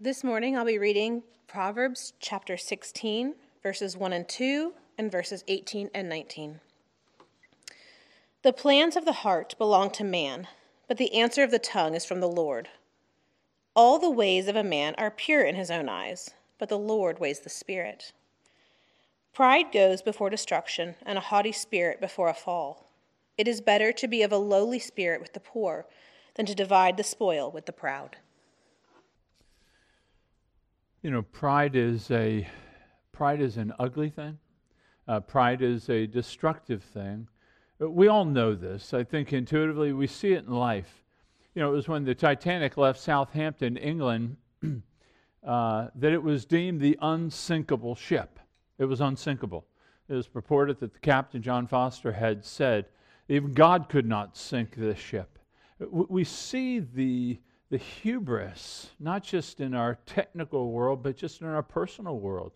This morning I'll be reading Proverbs chapter 16, verses 1 and 2, and verses 18 and 19. The plans of the heart belong to man, but the answer of the tongue is from the Lord. All the ways of a man are pure in his own eyes, but the Lord weighs the spirit. Pride goes before destruction, and a haughty spirit before a fall. It is better to be of a lowly spirit with the poor than to divide the spoil with the proud. You know, pride is a pride is an ugly thing. Uh, pride is a destructive thing. Uh, we all know this. I think intuitively we see it in life. You know, it was when the Titanic left Southampton, England, uh, that it was deemed the unsinkable ship. It was unsinkable. It was purported that the captain, John Foster, had said, even God could not sink this ship. We see the the hubris, not just in our technical world, but just in our personal world.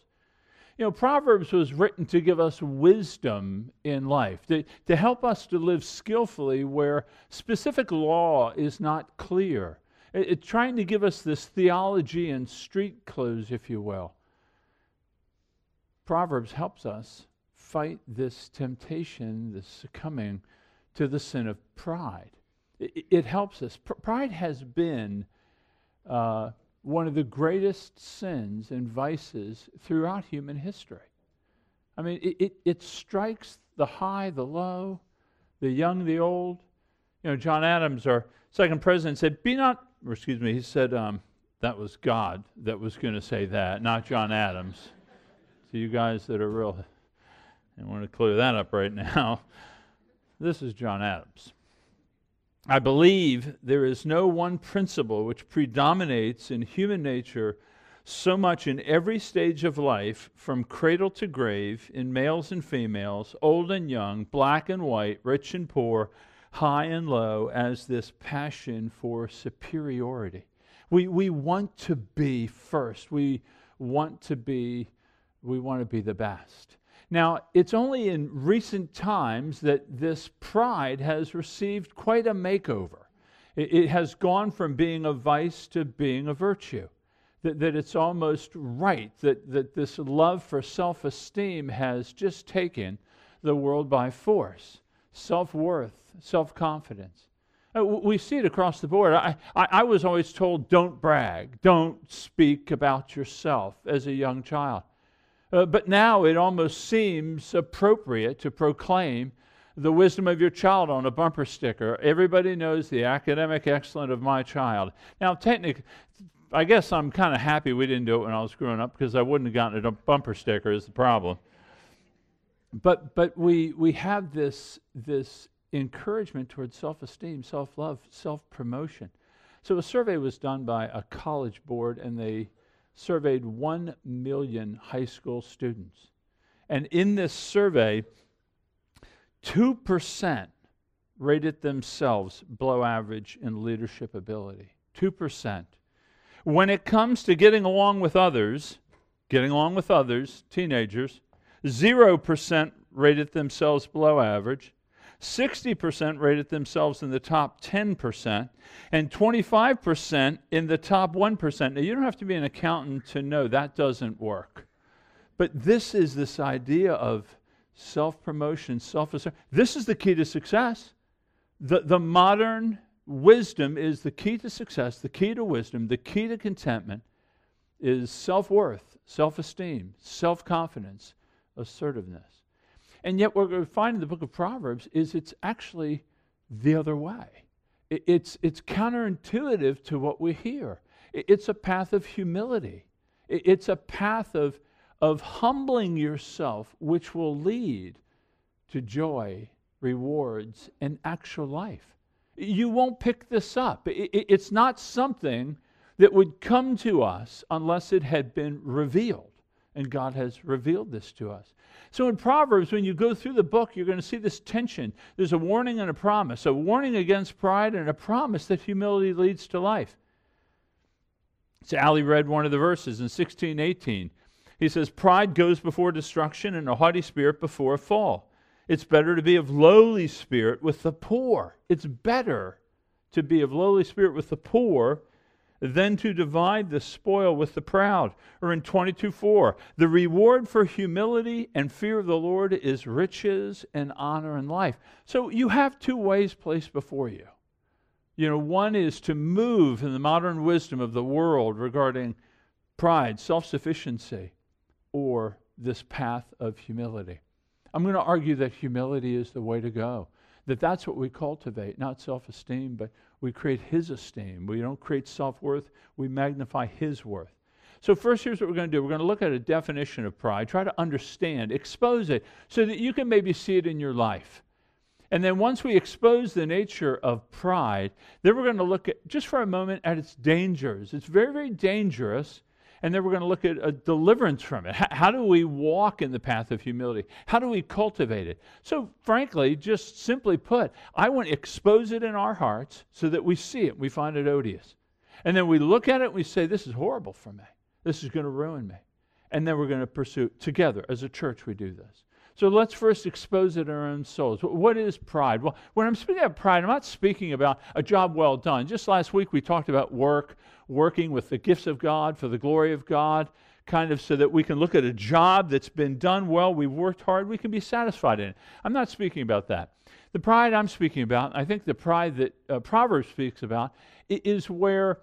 You know, Proverbs was written to give us wisdom in life, to, to help us to live skillfully where specific law is not clear. It, it, trying to give us this theology and street clothes, if you will. Proverbs helps us fight this temptation, this succumbing to the sin of pride it, it helps us. pride has been uh, one of the greatest sins and vices throughout human history. I mean, it, it, it, strikes the high, the low, the young, the old. You know, John Adams, our second president, said, Be not, or excuse me, he said, um, that was God that was going to say that, not John Adams. to you guys that are real, I want to clear that up right now. This is John Adams. I believe there is no one principle which predominates in human nature so much in every stage of life, from cradle to grave, in males and females, old and young, black and white, rich and poor, high and low, as this passion for superiority. We, we want to be first. We want to be, we want to be the best. Now, it's only in recent times that this pride has received quite a makeover. It, it has gone from being a vice to being a virtue. That, that it's almost right that, that this love for self esteem has just taken the world by force. Self worth, self confidence. Uh, we see it across the board. I, I, I was always told, don't brag, don't speak about yourself as a young child. Uh, but now it almost seems appropriate to proclaim the wisdom of your child on a bumper sticker. Everybody knows the academic excellence of my child. Now, technically, I guess I'm kind of happy we didn't do it when I was growing up because I wouldn't have gotten a bumper sticker is the problem. But but we we have this this encouragement towards self-esteem, self-love, self-promotion. So a survey was done by a college board and they surveyed 1 million high school students. And in this survey, 2% rated themselves below average in leadership ability. 2%. When it comes to getting along with others, getting along with others, teenagers, 0% rated themselves below average. 60% rated themselves in the top 10%, and 25% in the top 1%. Now, you don't have to be an accountant to know that doesn't work. But this is this idea of self promotion, self This is the key to success. The, the modern wisdom is the key to success, the key to wisdom, the key to contentment is self worth, self esteem, self confidence, assertiveness. And yet, what we find in the book of Proverbs is it's actually the other way. It's, it's counterintuitive to what we hear. It's a path of humility, it's a path of, of humbling yourself, which will lead to joy, rewards, and actual life. You won't pick this up. It's not something that would come to us unless it had been revealed. And God has revealed this to us. So in Proverbs, when you go through the book, you're going to see this tension. There's a warning and a promise, a warning against pride and a promise that humility leads to life. So Ali read one of the verses in 1618. He says, Pride goes before destruction and a haughty spirit before a fall. It's better to be of lowly spirit with the poor. It's better to be of lowly spirit with the poor than to divide the spoil with the proud. Or in 22 4, the reward for humility and fear of the Lord is riches and honor and life. So you have two ways placed before you. You know, one is to move in the modern wisdom of the world regarding pride, self sufficiency, or this path of humility. I'm going to argue that humility is the way to go. That that's what we cultivate, not self esteem, but we create His esteem. We don't create self worth, we magnify His worth. So, first, here's what we're going to do we're going to look at a definition of pride, try to understand, expose it, so that you can maybe see it in your life. And then, once we expose the nature of pride, then we're going to look at, just for a moment, at its dangers. It's very, very dangerous and then we're going to look at a deliverance from it. How, how do we walk in the path of humility? How do we cultivate it? So, frankly, just simply put, I want to expose it in our hearts so that we see it, we find it odious. And then we look at it and we say, This is horrible for me. This is going to ruin me. And then we're going to pursue together as a church, we do this. So let's first expose it in our own souls. What is pride? Well, when I'm speaking about pride, I'm not speaking about a job well done. Just last week we talked about work, working with the gifts of God for the glory of God, kind of so that we can look at a job that's been done well, we've worked hard, we can be satisfied in it. I'm not speaking about that. The pride I'm speaking about, I think the pride that uh, Proverbs speaks about, is where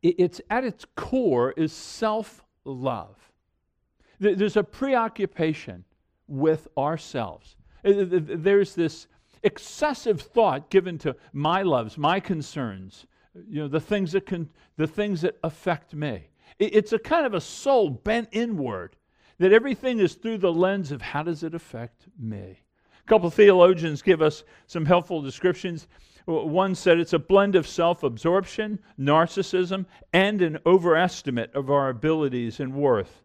it's at its core is self love. There's a preoccupation with ourselves. Uh, there's this excessive thought given to my loves, my concerns, you know, the things that can, the things that affect me. It's a kind of a soul bent inward that everything is through the lens of how does it affect me. A couple theologians give us some helpful descriptions. One said it's a blend of self absorption, narcissism, and an overestimate of our abilities and worth.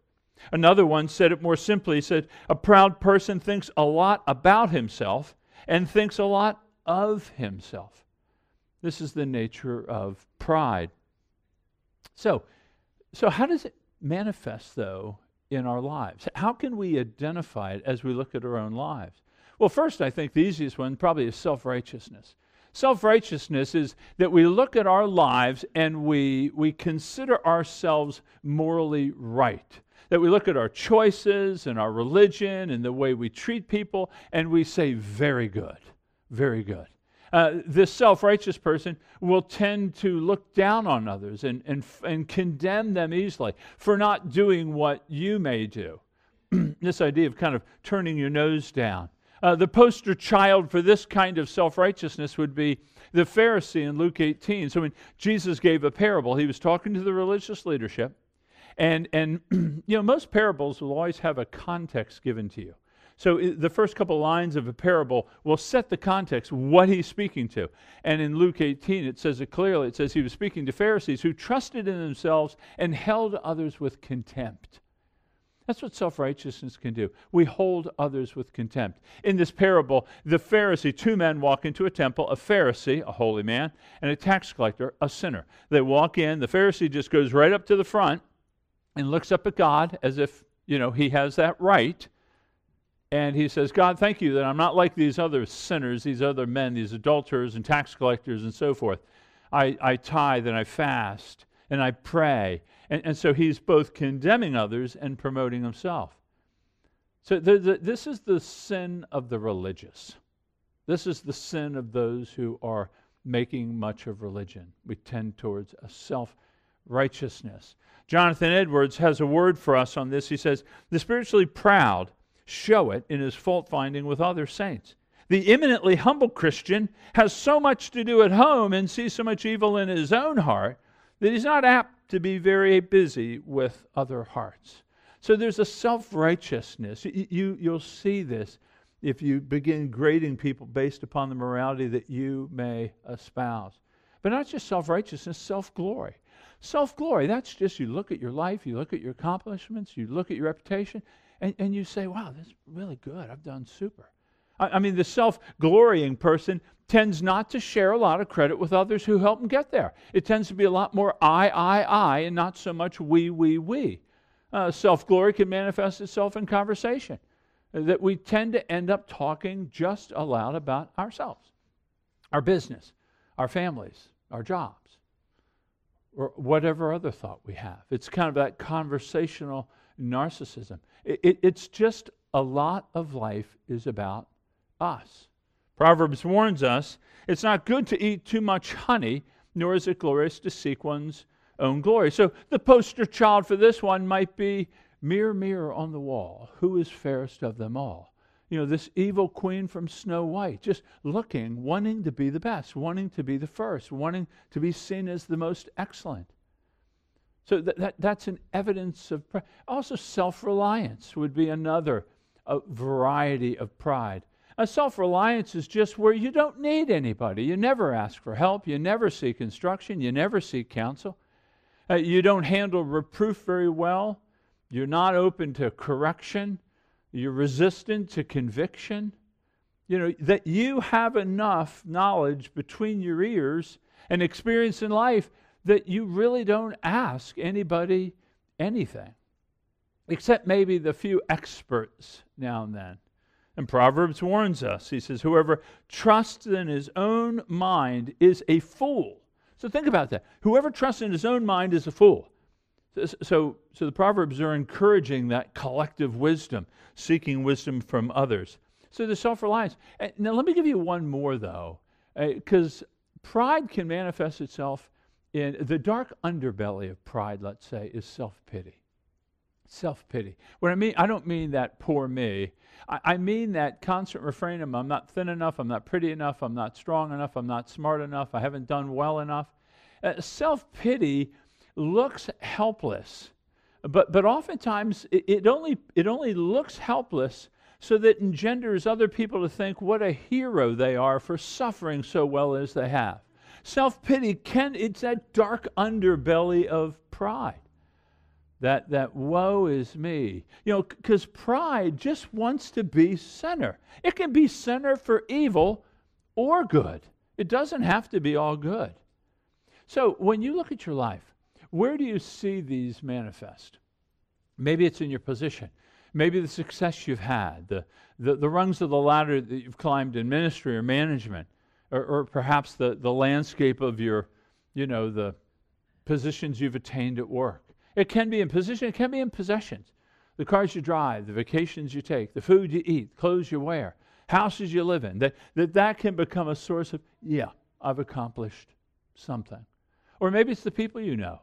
Another one said it more simply. Said, A proud person thinks a lot about himself and thinks a lot of himself. This is the nature of pride. So, so how does it manifest, though, in our lives? How can we identify it as we look at our own lives? Well, first, I think the easiest one probably is self righteousness. Self righteousness is that we look at our lives and we, we consider ourselves morally right that we look at our choices and our religion and the way we treat people and we say, very good, very good. Uh, this self righteous person will tend to look down on others and, and, and condemn them easily for not doing what you may do. this idea of kind of turning your nose down. Uh, the poster child for this kind of self righteousness would be the Pharisee in Luke 18. So when Jesus gave a parable, he was talking to the religious leadership, and, and you know, most parables will always have a context given to you. So the first couple lines of a parable will set the context, what he's speaking to. And in Luke 18, it says it clearly. It says he was speaking to Pharisees who trusted in themselves and held others with contempt. That's what self righteousness can do. We hold others with contempt. In this parable, the Pharisee, two men walk into a temple a Pharisee, a holy man, and a tax collector, a sinner. They walk in, the Pharisee just goes right up to the front and looks up at God as if, you know, he has that right. And he says, God, thank you that I'm not like these other sinners, these other men, these adulterers and tax collectors and so forth. I, I tithe and I fast and I pray. And, and so he's both condemning others and promoting himself. So the, the, this is the sin of the religious. This is the sin of those who are making much of religion. We tend towards a self righteousness. Jonathan Edwards has a word for us on this. He says, The spiritually proud show it in his fault finding with other saints. The eminently humble Christian has so much to do at home and sees so much evil in his own heart that he's not apt to be very busy with other hearts. So there's a self righteousness. You, you'll see this if you begin grading people based upon the morality that you may espouse. But not just self righteousness, self glory. Self glory, that's just you look at your life, you look at your accomplishments, you look at your reputation, and, and you say, wow, this is really good. I've done super. I, I mean, the self glorying person tends not to share a lot of credit with others who help them get there. It tends to be a lot more I, I, I, and not so much we, we, we. Uh, self glory can manifest itself in conversation, that we tend to end up talking just aloud about ourselves, our business, our families, our jobs or whatever other thought we have. It's kind of that conversational narcissism. It, it, it's just a lot of life is about us. Proverbs warns us it's not good to eat too much honey, nor is it glorious to seek one's own glory. So the poster child for this one might be Mirror, mirror on the wall, who is fairest of them all? You know, this evil queen from Snow White, just looking, wanting to be the best, wanting to be the first, wanting to be seen as the most excellent. So that, that that's an evidence of pride. Also, self reliance would be another variety of pride. A self reliance is just where you don't need anybody. You never ask for help. You never seek instruction. You never seek counsel. Uh, you don't handle reproof very well. You're not open to correction. You're resistant to conviction. You know, that you have enough knowledge between your ears and experience in life that you really don't ask anybody anything, except maybe the few experts now and then. And Proverbs warns us. He says, Whoever trusts in his own mind is a fool. So think about that. Whoever trusts in his own mind is a fool. So, so the Proverbs are encouraging that collective wisdom, seeking wisdom from others. So the self reliance. Now, let me give you one more, though, because uh, pride can manifest itself in the dark underbelly of pride, let's say, is self pity. Self pity. What I mean, I don't mean that poor me. I, I mean that constant refrain of I'm not thin enough, I'm not pretty enough, I'm not strong enough, I'm not smart enough, I haven't done well enough. Uh, self pity looks helpless. But, but oftentimes it, it, only, it only looks helpless so that engenders other people to think what a hero they are for suffering so well as they have. Self pity can, it's that dark underbelly of pride. That, that woe is me. You know, because pride just wants to be center. It can be center for evil or good, it doesn't have to be all good. So when you look at your life, where do you see these manifest? Maybe it's in your position. Maybe the success you've had, the, the, the rungs of the ladder that you've climbed in ministry or management, or, or perhaps the, the landscape of your, you know, the positions you've attained at work. It can be in position, it can be in possessions. The cars you drive, the vacations you take, the food you eat, clothes you wear, houses you live in, that that, that can become a source of, yeah, I've accomplished something. Or maybe it's the people you know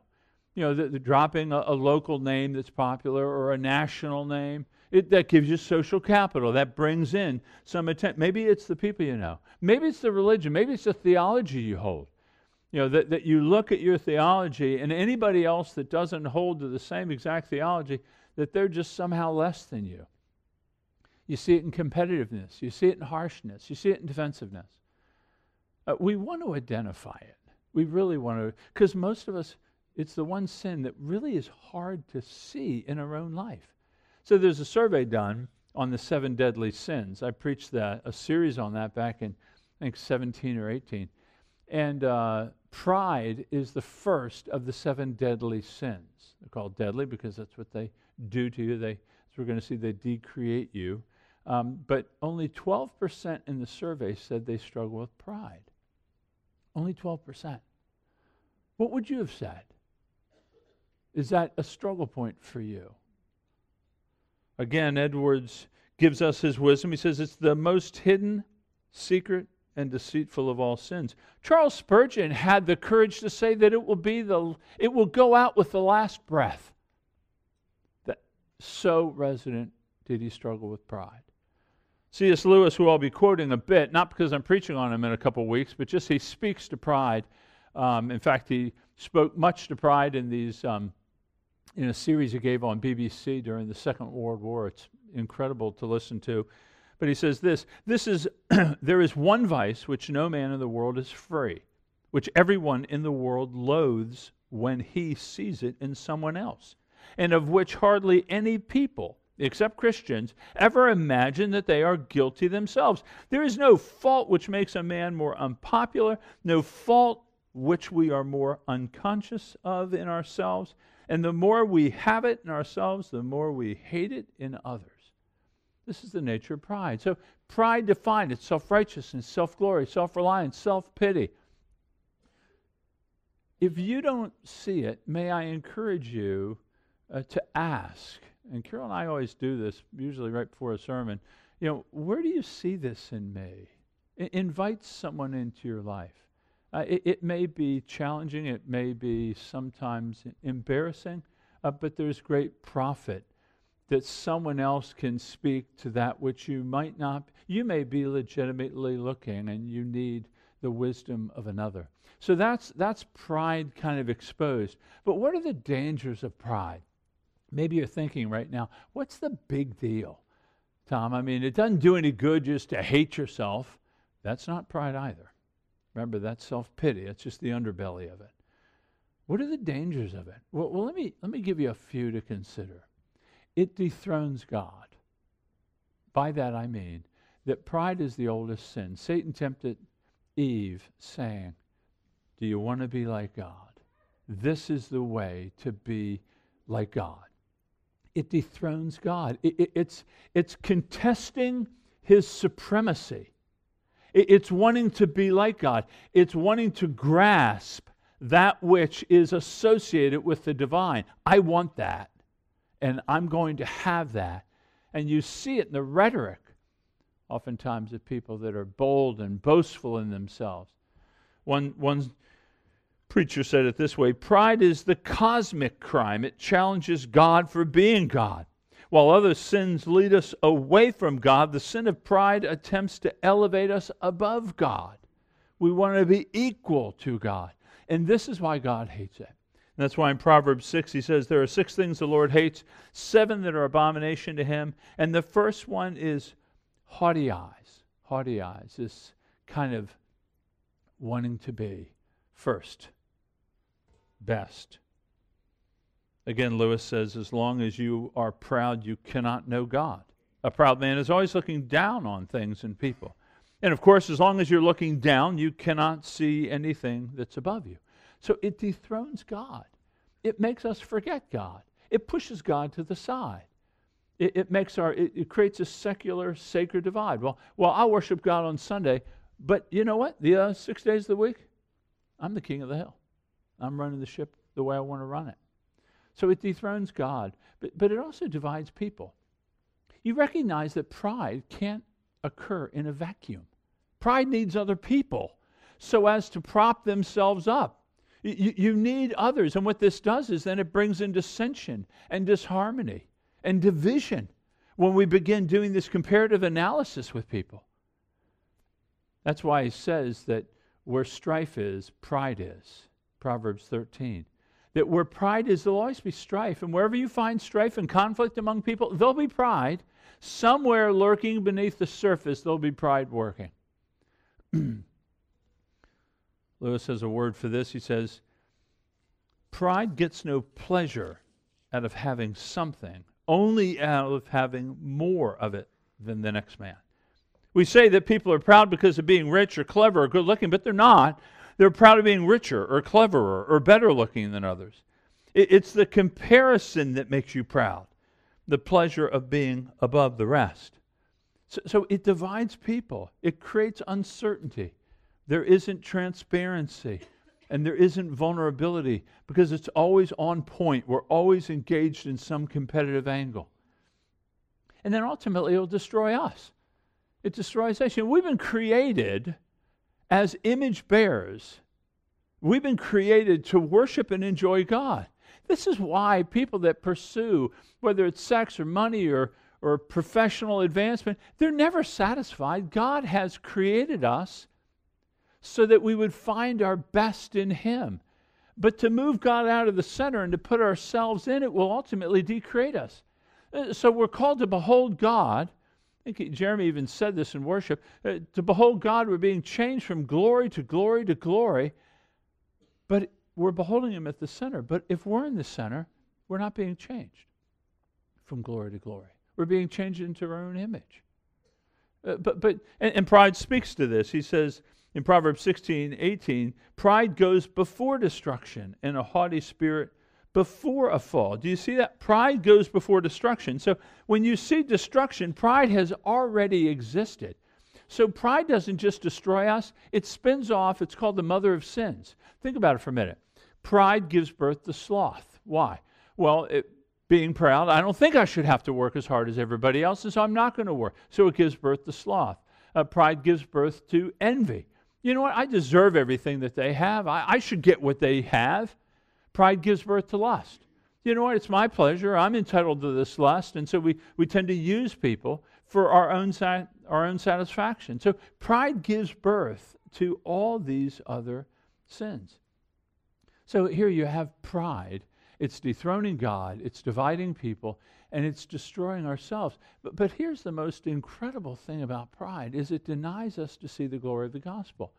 you know, the, the dropping a, a, local name that's popular or a national name. It, that gives you social capital. That brings in some attention. Maybe it's the people you know. Maybe it's the religion. Maybe it's the theology you hold. You know, that, that you look at your theology and anybody else that doesn't hold to the same exact theology, that they're just somehow less than you. You see it in competitiveness. You see it in harshness. You see it in defensiveness. Uh, we want to identify it. We really want to, because most of us, it's the one sin that really is hard to see in our own life. So there's a survey done on the seven deadly sins. I preached that a series on that back in I think 17 or 18. And uh, pride is the first of the seven deadly sins. They're called deadly because that's what they do to you. They, as we're going to see, they decreate you. Um, but only 12% in the survey said they struggle with pride. Only 12%. What would you have said? Is that a struggle point for you? Again, Edwards gives us his wisdom. He says it's the most hidden, secret, and deceitful of all sins. Charles Spurgeon had the courage to say that it will be the it will go out with the last breath. That so resident did he struggle with pride. C.S. Lewis, who I'll be quoting a bit, not because I'm preaching on him in a couple weeks, but just he speaks to pride. Um, in fact, he spoke much to pride in these um, in a series he gave on BBC during the Second World War. It's incredible to listen to. But he says this this is there is one vice which no man in the world is free, which everyone in the world loathes when he sees it in someone else, and of which hardly any people except Christians, ever imagine that they are guilty themselves. There is no fault which makes a man more unpopular, no fault which we are more unconscious of in ourselves and the more we have it in ourselves, the more we hate it in others. This is the nature of pride. So, pride defined it's self righteousness, self glory, self reliance, self pity. if you don't see it, may I encourage you uh, to ask? And Carol and I always do this, usually right before a sermon. You know, where do you see this in me? I- invite someone into your life. Uh, it, it, may be challenging, it may be sometimes embarrassing, uh, but there's great profit that someone else can speak to that which you might not. You may be legitimately looking and you need the wisdom of another. So that's, that's pride kind of exposed. But what are the dangers of pride? Maybe you're thinking right now, what's the big deal, Tom? I mean, it doesn't do any good just to hate yourself. That's not pride either. Remember, that's self pity, it's just the underbelly of it. What are the dangers of it? Well, well, let, me, let me give you a few to consider. It dethrones God. By that I mean that pride is the oldest sin. Satan tempted Eve, saying, Do you want to be like God? This is the way to be like God. It dethrones God. It, it, it's, it's contesting his supremacy. It, it's wanting to be like God. It's wanting to grasp that which is associated with the divine. I want that, and I'm going to have that. And you see it in the rhetoric oftentimes of people that are bold and boastful in themselves. One, one preacher said it this way Pride is the cosmic crime, it challenges God for being God. While other sins lead us away from God, the sin of pride attempts to elevate us above God. We want to be equal to God. And this is why God hates it. And that's why in Proverbs 6 he says, There are six things the Lord hates, seven that are abomination to him. And the first one is haughty eyes, haughty eyes, this kind of wanting to be first, best. Again, Lewis says, as long as you are proud, you cannot know God. A proud man is always looking down on things and people. And of course, as long as you're looking down, you cannot see anything that's above you. So it dethrones God. It makes us forget God. It pushes God to the side. It, it makes our, it, it, creates a secular, sacred divide. Well, well, I'll worship God on Sunday, but you know what? The uh, six days of the week, I'm the king of the hill. I'm running the ship the way I want to run it. So it dethrones God, but, but it also divides people. You recognize that pride can't occur in a vacuum. Pride needs other people so as to prop themselves up. You, you need others, and what this does is then it brings in dissension and disharmony and division when we begin doing this comparative analysis with people. That's why he says that where strife is, pride is. Proverbs 13. That where pride is, there'll always be strife. And wherever you find strife and conflict among people, there'll be pride. Somewhere lurking beneath the surface, there'll be pride working. Lewis has a word for this. He says, Pride gets no pleasure out of having something only out of having more of it than the next man. We say that people are proud because of being rich or clever or good looking, but they're not. They're proud of being richer or cleverer or better looking than others. It's the comparison that makes you proud, the pleasure of being above the rest. So, so it divides people, it creates uncertainty. There isn't transparency and there isn't vulnerability because it's always on point. We're always engaged in some competitive angle. And then ultimately, it'll destroy us. It destroys us. We've been created as image bearers, we've been created to worship and enjoy God. This is why people that pursue, whether it's sex or money or, or professional advancement, they're never satisfied. God has created us so that we would find our best in Him. But to move God out of the center and to put ourselves in it will ultimately decreate us. Uh, so we're called to behold God. Think Jeremy even said this in worship. Uh, to behold God, we're being changed from glory to glory to glory, but we're beholding Him at the center. But if we're in the center, we're not being changed from glory to glory. We're being changed into our own image. Uh, but but and, and pride speaks to this. He says, in Proverbs 16, 18, pride goes before destruction and a haughty spirit before a fall. Do you see that? Pride goes before destruction. So when you see destruction, pride has already existed. So pride doesn't just destroy us, it spins off. It's called the mother of sins. Think about it for a minute. Pride gives birth to sloth. Why? Well, it, being proud, I don't think I should have to work as hard as everybody else, and so I'm not going to work. So it gives birth to sloth. Uh, pride gives birth to envy. You know what? I deserve everything that they have. I, I should get what they have. Pride gives birth to lust. You know what? It's my pleasure. I'm entitled to this lust. And so we, we tend to use people for our own, our own satisfaction. So pride gives birth to all these other sins. So here you have pride. It's dethroning God, it's dividing people, and it's destroying ourselves. But, but here's the most incredible thing about pride is it denies us to see the glory of the gospel.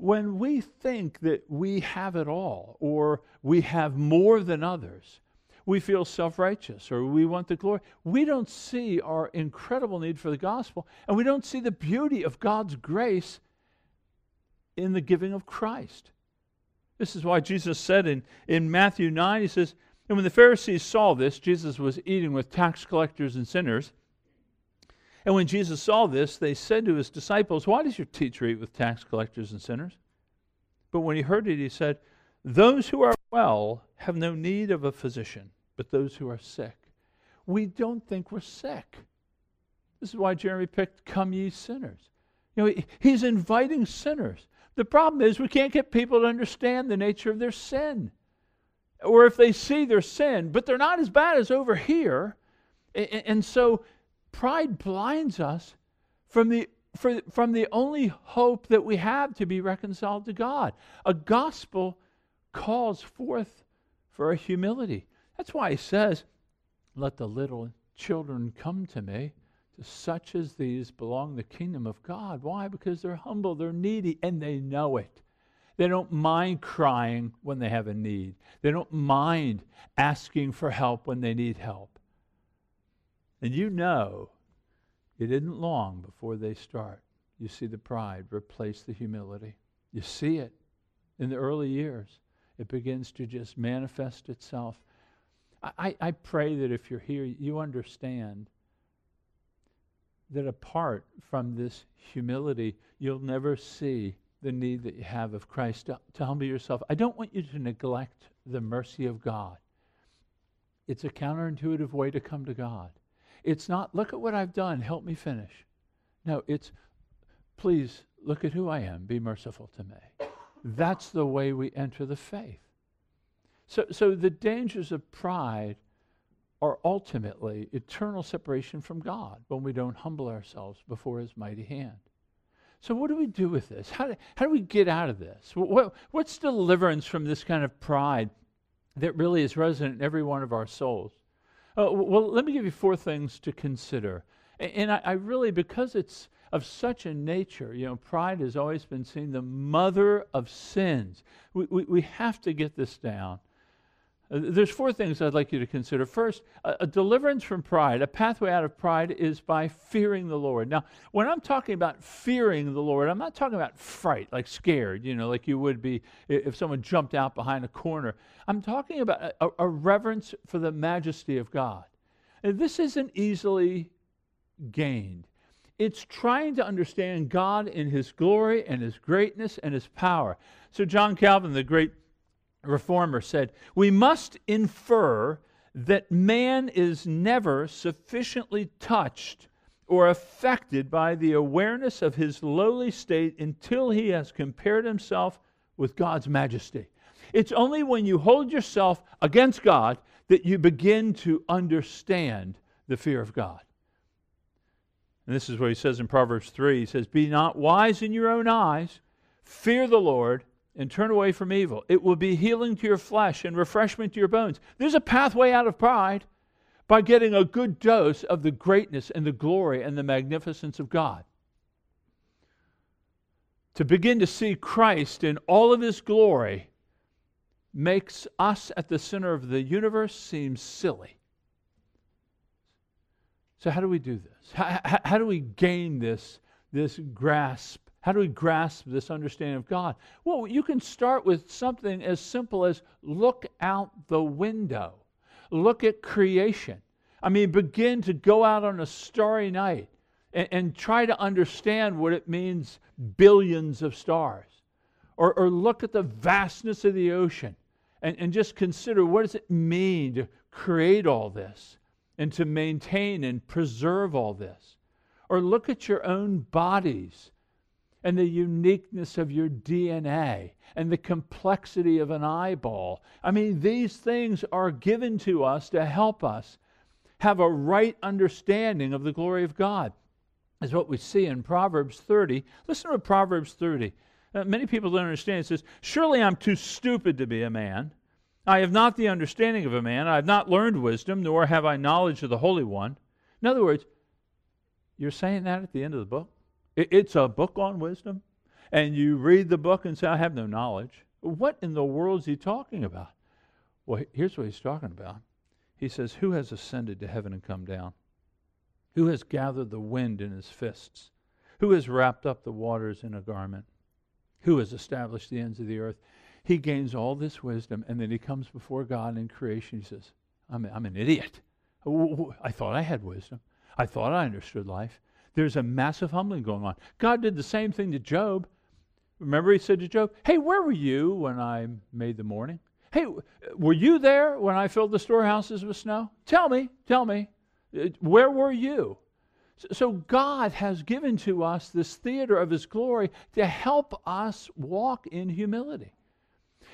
When we think that we have it all or we have more than others, we feel self righteous or we want the glory. We don't see our incredible need for the gospel, and we don't see the beauty of God's grace in the giving of Christ. This is why Jesus said in, in Matthew 9, He says, And when the Pharisees saw this, Jesus was eating with tax collectors and sinners. And when Jesus saw this, they said to his disciples, Why does your teacher eat with tax collectors and sinners? But when he heard it, he said, Those who are well have no need of a physician, but those who are sick. We don't think we're sick. This is why Jeremy picked Come Ye Sinners. You know, he's inviting sinners. The problem is we can't get people to understand the nature of their sin. Or if they see their sin, but they're not as bad as over here. And so pride blinds us from the for, from the only hope that we have to be reconciled to God. A gospel calls forth for a humility. That's why he says, Let the little children come to me. To such as these belong the kingdom of God. Why? Because they're humble, they're needy, and they know it. They don't mind crying when they have a need. They don't mind asking for help when they need help. And you know it isn't long before they start. You see the pride replace the humility. You see it in the early years it begins to just manifest itself. I, I pray that if you're here, you understand that apart from this humility, you'll never see the need that you have of Christ to, to humble yourself. I don't want you to neglect the mercy of God. It's a counterintuitive way to come to God. It's not, look at what I've done, help me finish. No, it's, please look at who I am, be merciful to me. That's the way we enter the faith. So, so the dangers of pride are ultimately eternal separation from God when we don't humble ourselves before His mighty hand. So, what do we do with this? How do, how do we get out of this? What, what's deliverance from this kind of pride that really is resident in every one of our souls? Uh, well, let me give you four things to consider. And, and I, I really, because it's of such a nature. You know, pride has always been seen the mother of sins. We, we, we have to get this down. Uh, there's four things I'd like you to consider. First, a, a, deliverance from pride, a pathway out of pride is by fearing the Lord. Now, when I'm talking about fearing the Lord, I'm not talking about fright, like scared, you know, like you would be if someone jumped out behind a corner. I'm talking about a, a reverence for the majesty of God. And this isn't easily gained. It's trying to understand God in His glory and His greatness and His power. So, John Calvin, the great reformer, said, We must infer that man is never sufficiently touched or affected by the awareness of his lowly state until he has compared himself with God's majesty. It's only when you hold yourself against God that you begin to understand the fear of God. And this is what he says in Proverbs 3. He says, Be not wise in your own eyes, fear the Lord, and turn away from evil. It will be healing to your flesh and refreshment to your bones. There's a pathway out of pride by getting a good dose of the greatness and the glory and the magnificence of God. To begin to see Christ in all of his glory makes us at the center of the universe seem silly. So, how do we do this? How, how, how, do we gain this, this grasp? How do we grasp this understanding of God? Well, you can start with something as simple as look out the window, look at creation. I mean, begin to go out on a starry night and, and try to understand what it means billions of stars. Or, or look at the vastness of the ocean and, and just consider what does it mean to create all this and to maintain and preserve all this. Or look at your own bodies and the uniqueness of your DNA and the complexity of an eyeball. I mean, these things are given to us to help us have a right understanding of the glory of God, is what we see in Proverbs 30. Listen to Proverbs 30. Uh, many people don't understand. It says, Surely I'm too stupid to be a man. I have not the understanding of a man. I have not learned wisdom, nor have I knowledge of the Holy One. In other words, you're saying that at the end of the book? It, it's a book on wisdom? And you read the book and say, I have no knowledge. What in the world is he talking about? Well, here's what he's talking about. He says, Who has ascended to heaven and come down? Who has gathered the wind in his fists? Who has wrapped up the waters in a garment? who has established the ends of the earth. He gains all this wisdom, and then he comes before God in creation. He says, I'm, I'm an idiot. I thought I had wisdom. I thought I understood life. There's a massive humbling going on. God did the same thing to Job. Remember, he said to Job, Hey, where were you when I made the morning? Hey, were you there when I filled the storehouses with snow? Tell me, tell me, uh, where were you? So God has given to us this theater of his glory to help us walk in humility.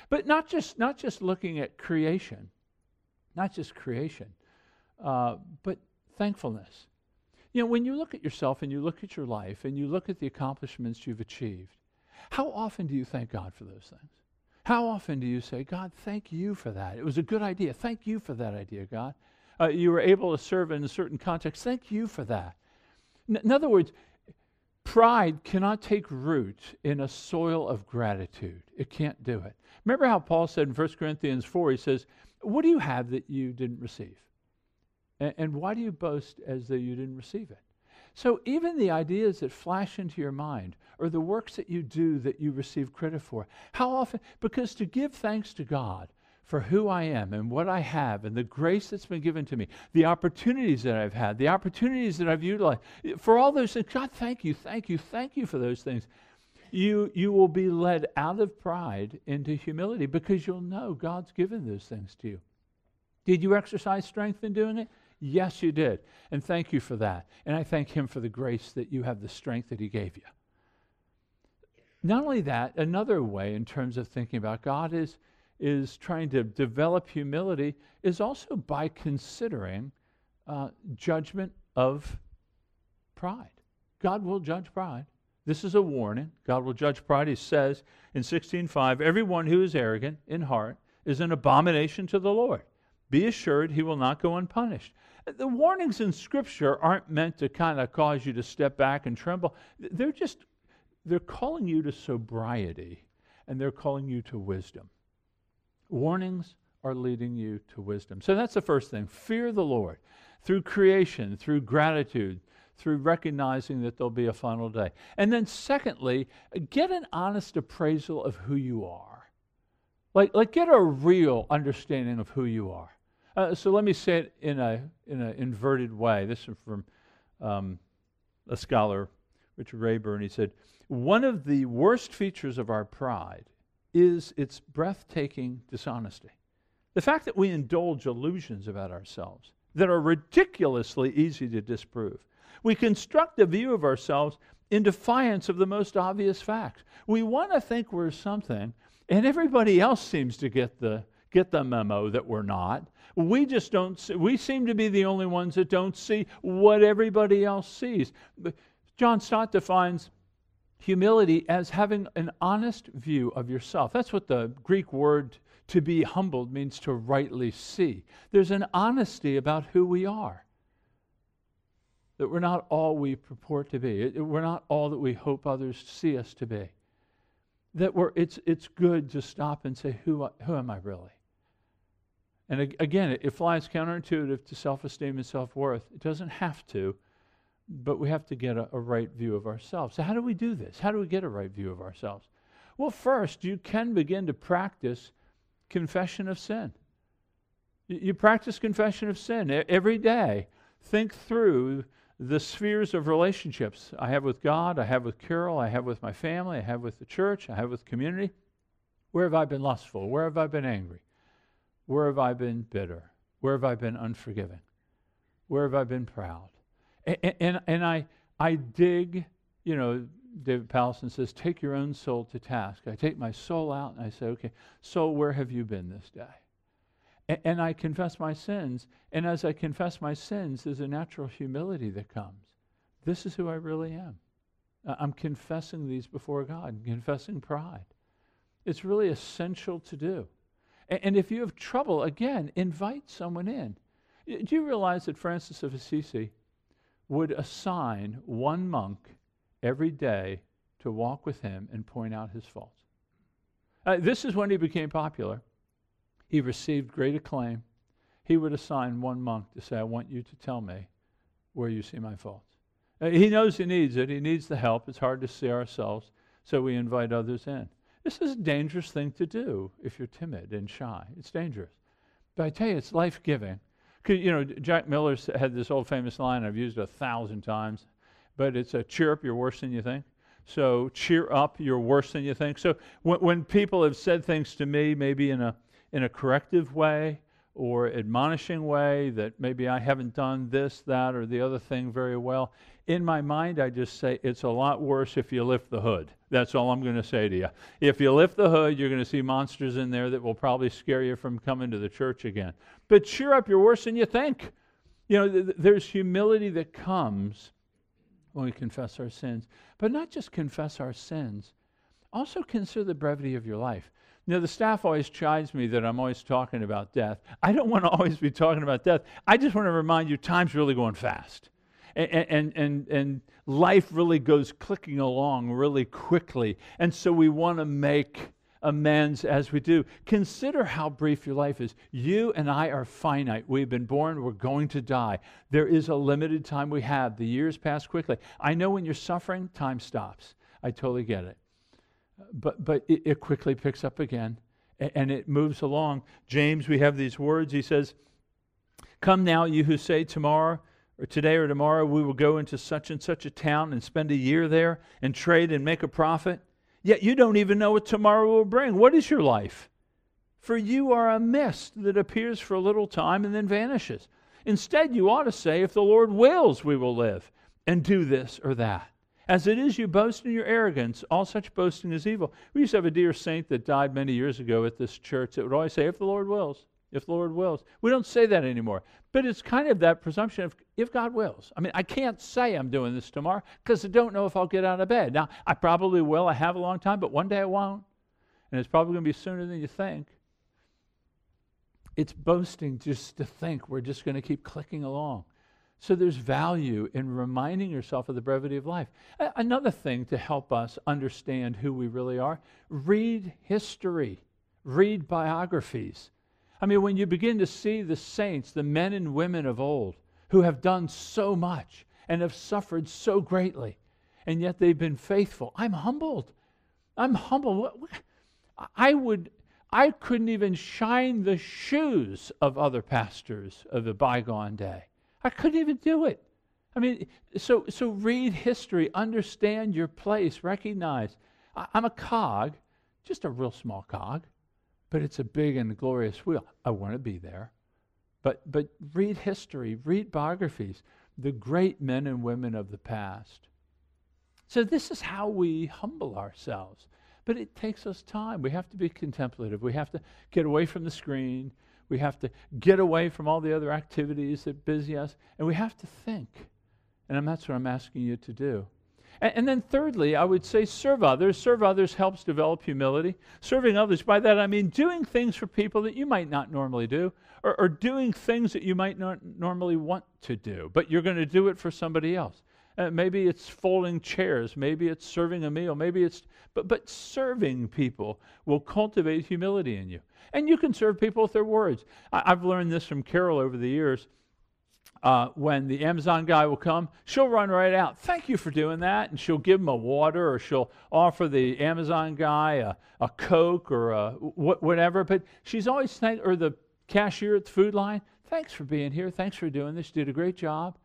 But not just not just looking at creation, not just creation, uh, but thankfulness. You know, when you look at yourself and you look at your life and you look at the accomplishments you've achieved, how often do you thank God for those things? How often do you say, God, thank you for that? It was a good idea. Thank you for that idea, God. Uh, you were able to serve in a certain context. Thank you for that. In other words, pride cannot take root in a soil of gratitude. It can't do it. Remember how Paul said in 1 Corinthians 4, he says, What do you have that you didn't receive? And, and why do you boast as though you didn't receive it? So even the ideas that flash into your mind or the works that you do that you receive credit for, how often? Because to give thanks to God for who I am and what I have and the grace that's been given to me, the opportunities that I've had, the opportunities that I've utilized. For all those things, God, thank you, thank you, thank you for those things. You, you will be led out of pride into humility because you'll know God's given those things to you. Did you exercise strength in doing it? Yes, you did. And thank you for that. And I thank Him for the grace that you have the strength that He gave you. Not only that, another way in terms of thinking about God is is trying to develop humility is also by considering uh, judgment of pride. God will judge pride. This is a warning. God will judge pride. He says in 16:5, "Everyone who is arrogant in heart is an abomination to the Lord. Be assured he will not go unpunished." The warnings in Scripture aren't meant to kind of cause you to step back and tremble. They're just they're calling you to sobriety and they're calling you to wisdom. Warnings are leading you to wisdom. So that's the first thing. Fear the Lord through creation, through gratitude, through recognizing that there'll be a final day. And then, secondly, get an honest appraisal of who you are. Like, like get a real understanding of who you are. Uh, so let me say it in a in an inverted way. This is from um, a scholar, Richard Rayburn. He said, "One of the worst features of our pride is its breathtaking dishonesty. The fact that we indulge illusions about ourselves that are ridiculously easy to disprove. We construct a view of ourselves in defiance of the most obvious facts. We want to think we're something, and everybody else seems to get the get the memo that we're not. We just don't see, we seem to be the only ones that don't see what everybody else sees. John Stott defines humility as having an honest view of yourself. That's what the Greek word to be humbled means to rightly see. There's an honesty about who we are. That we're not all we purport to be. We're not all that we hope others see us to be. That we're, it's, it's good to stop and say, who, who am I really? And again, it flies counterintuitive to self esteem and self worth. It doesn't have to, but we have to get a, a, right view of ourselves. So, how do we do this? How do we get a right view of ourselves? Well, first, you can begin to practice confession of sin. You practice confession of sin every day. Think through the spheres of relationships I have with God, I have with Carol, I have with my family, I have with the church, I have with community. Where have I been lustful? Where have I been angry? Where have I been bitter? Where have I been unforgiving? Where have I been proud? And, and, and I, I dig, you know, David Powlison says, take your own soul to task. I take my soul out and I say, okay, soul, where have you been this day? And, and I confess my sins. And as I confess my sins, there's a natural humility that comes. This is who I really am. I'm confessing these before God, confessing pride. It's really essential to do. And, if you have trouble, again, invite someone in. Do you realize that Francis of Assisi would assign one monk every day to walk with him and point out his faults? Uh, this is when he became popular. He received great acclaim. He would assign one monk to say, I want you to tell me where you see my faults. Uh, he knows he needs it. He needs the help. It's hard to see ourselves, so we invite others in. This is a dangerous thing to do if you're timid and shy. It's dangerous. But I tell you, it's life giving. You know, Jack Miller had this old famous line I've used a thousand times, but it's a cheer up, you're worse than you think. So cheer up, you're worse than you think. So when, when people have said things to me, maybe in a, in a corrective way or admonishing way that maybe I haven't done this, that, or the other thing very well, in my mind, I just say it's a lot worse if you lift the hood. That's all I'm going to say to you. If you lift the hood, you're going to see monsters in there that will probably scare you from coming to the church again. But cheer up, you're worse than you think. You know, th- there's humility that comes when we confess our sins. But not just confess our sins, also consider the brevity of your life. Now, the staff always chides me that I'm always talking about death. I don't want to always be talking about death. I just want to remind you time's really going fast and, and, and, and life really goes clicking along really quickly. And so we want to make amends as we do. Consider how brief your life is. You and I are finite. We've been born, we're going to die. There is a limited time we have. The years pass quickly. I know when you're suffering, time stops. I totally get it. But, but it, it quickly picks up again and, and it moves along. James, we have these words. He says, Come now, you who say, Tomorrow or today or tomorrow we will go into such and such a town and spend a year there and trade and make a profit. Yet you don't even know what tomorrow will bring. What is your life? For you are a mist that appears for a little time and then vanishes. Instead, you ought to say, If the Lord wills, we will live and do this or that. As it is, you boast in your arrogance. All such boasting is evil. We used to have a dear saint that died many years ago at this church that would always say, If the Lord wills if the Lord wills. We don't say that anymore. But it's kind of that presumption of if God wills. I mean, I can't say I'm doing this tomorrow because I don't know if I'll get out of bed. Now, I probably will. I have a long time, but one day I won't. And it's probably going to be sooner than you think. It's boasting just to think we're just going to keep clicking along. So there's value in reminding yourself of the brevity of life. A- another thing to help us understand who we really are read history, read biographies. I mean, when you begin to see the saints, the men and women of old, who have done so much and have suffered so greatly, and yet they've been faithful, I'm humbled. I'm humbled. I would, I couldn't even shine the shoes of other pastors of the bygone day. I couldn't even do it. I mean, so, so read history, understand your place, recognize I'm a cog, just a real small cog but it's a big and glorious wheel. I want to be there. But, but read history, read biographies, the great men and women of the past. So, this is how we humble ourselves. But it takes us time. We have to be contemplative. We have to get away from the screen. We have to get away from all the other activities that busy us. And we have to think. And that's what I'm asking you to do. And, and, then, thirdly, I would say serve others. Serve others helps develop humility. Serving others, by that I mean doing things for people that you might not normally do, or, or doing things that you might not normally want to do, but you're going to do it for somebody else. Uh, maybe it's folding chairs. Maybe it's serving a meal. Maybe it's, but, but serving people will cultivate humility in you. And you can serve people with their words. I, I've learned this from Carol over the years uh, when the Amazon guy will come, she'll run right out. Thank you for doing that. And she'll give him a water or she'll offer the Amazon guy a, a Coke or a wh- whatever. But she's always thank, or the cashier at the food line, thanks for being here. Thanks for doing this. You did a great job.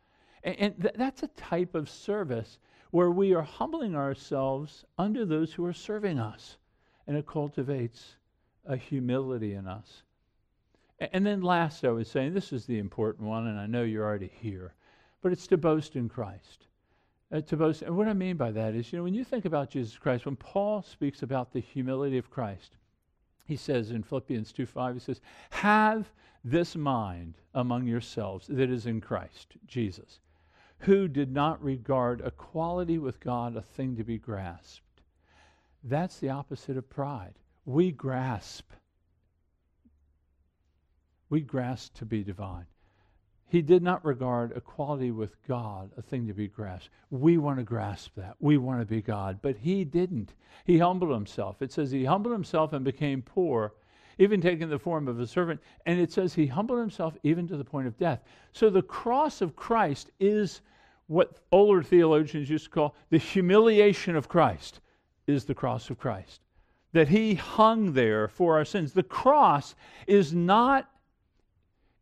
And, and th- that's a type of service where we are humbling ourselves under those who are serving us. And it cultivates a humility in us. And then last, I was saying, this is the important one, and I know you're already here, but it's to boast in Christ. Uh, to boast, and what I mean by that is, you know, when you think about Jesus Christ, when Paul speaks about the humility of Christ, he says in Philippians 2 5, he says, Have this mind among yourselves that is in Christ Jesus, who did not regard equality with God a thing to be grasped. That's the opposite of pride. We grasp we grasp to be divine. He did not regard equality with God a thing to be grasped. We want to grasp that. We want to be God. But he didn't. He humbled himself. It says he humbled himself and became poor, even taking the form of a servant. And it says he humbled himself even to the point of death. So the cross of Christ is what older theologians used to call the humiliation of Christ, is the cross of Christ. That he hung there for our sins. The cross is not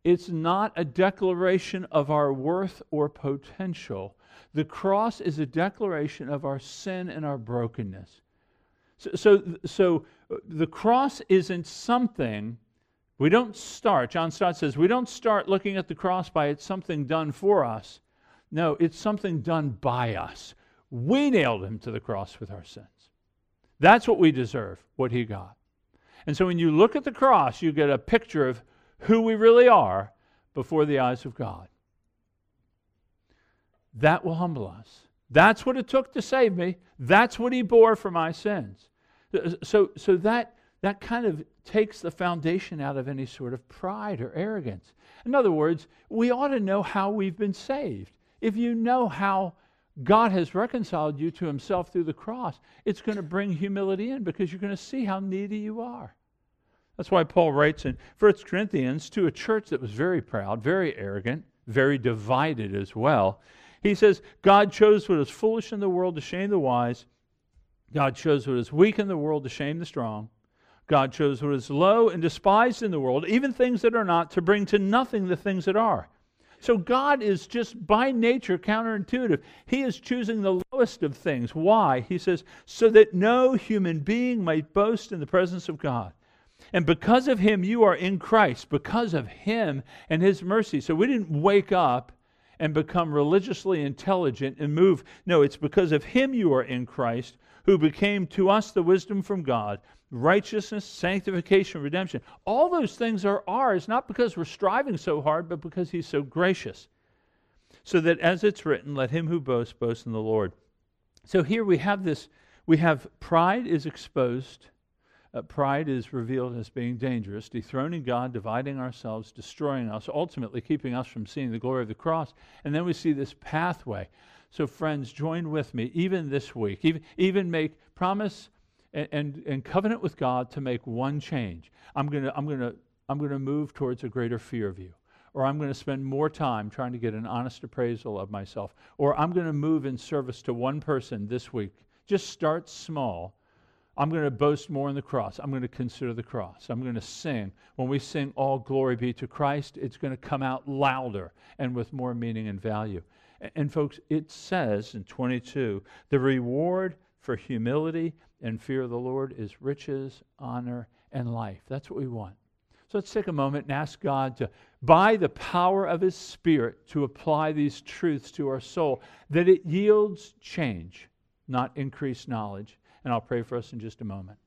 it's not a declaration of our worth or potential. The cross is a declaration of our sin and our brokenness. So, so, so the cross isn't something, we don't start, John Stott says, we don't start looking at the cross by it's something done for us. No, it's something done by us. We nailed him to the cross with our sins. That's what we deserve, what he got. And so when you look at the cross, you get a picture of who we really are before the eyes of God. That will humble us. That's what it took to save me. That's what he bore for my sins. So, so that, that kind of takes the foundation out of any sort of pride or arrogance. In other words, we ought to know how we've been saved. If you know how God has reconciled you to himself through the cross, it's going to bring humility in because you're going to see how needy you are. That's why Paul writes in 1 Corinthians to a church that was very proud, very arrogant, very divided as well. He says, God chose what is foolish in the world to shame the wise. God chose what is weak in the world to shame the strong. God chose what is low and despised in the world, even things that are not, to bring to nothing the things that are. So God is just by nature counterintuitive. He is choosing the lowest of things. Why? He says, so that no human being might boast in the presence of God. And because of him, you are in Christ, because of him and his mercy. So we didn't wake up and become religiously intelligent and move. No, it's because of him you are in Christ, who became to us the wisdom from God, righteousness, sanctification, redemption. All those things are ours, not because we're striving so hard, but because he's so gracious. So that as it's written, let him who boasts boast in the Lord. So here we have this we have pride is exposed uh, pride is revealed as being dangerous, dethroning God, dividing ourselves, destroying us, ultimately keeping us from seeing the glory of the cross. And then we see this pathway. So, friends, join with me even this week. Even, even make promise and, and, and covenant with God to make one change. I'm going to I'm going to I'm going to move towards a greater fear of you. Or I'm going to spend more time trying to get an honest appraisal of myself. Or I'm going to move in service to one person this week. Just start small I'm going to boast more in the cross. I'm going to consider the cross. I'm going to sing. When we sing, All glory be to Christ, it's going to come out louder and with more meaning and value. And, and folks, it says in 22 the reward for humility and fear of the Lord is riches, honor, and life. That's what we want. So let's take a moment and ask God to, by the power of His Spirit, to apply these truths to our soul, that it yields change, not increased knowledge and I'll pray for us in just a moment.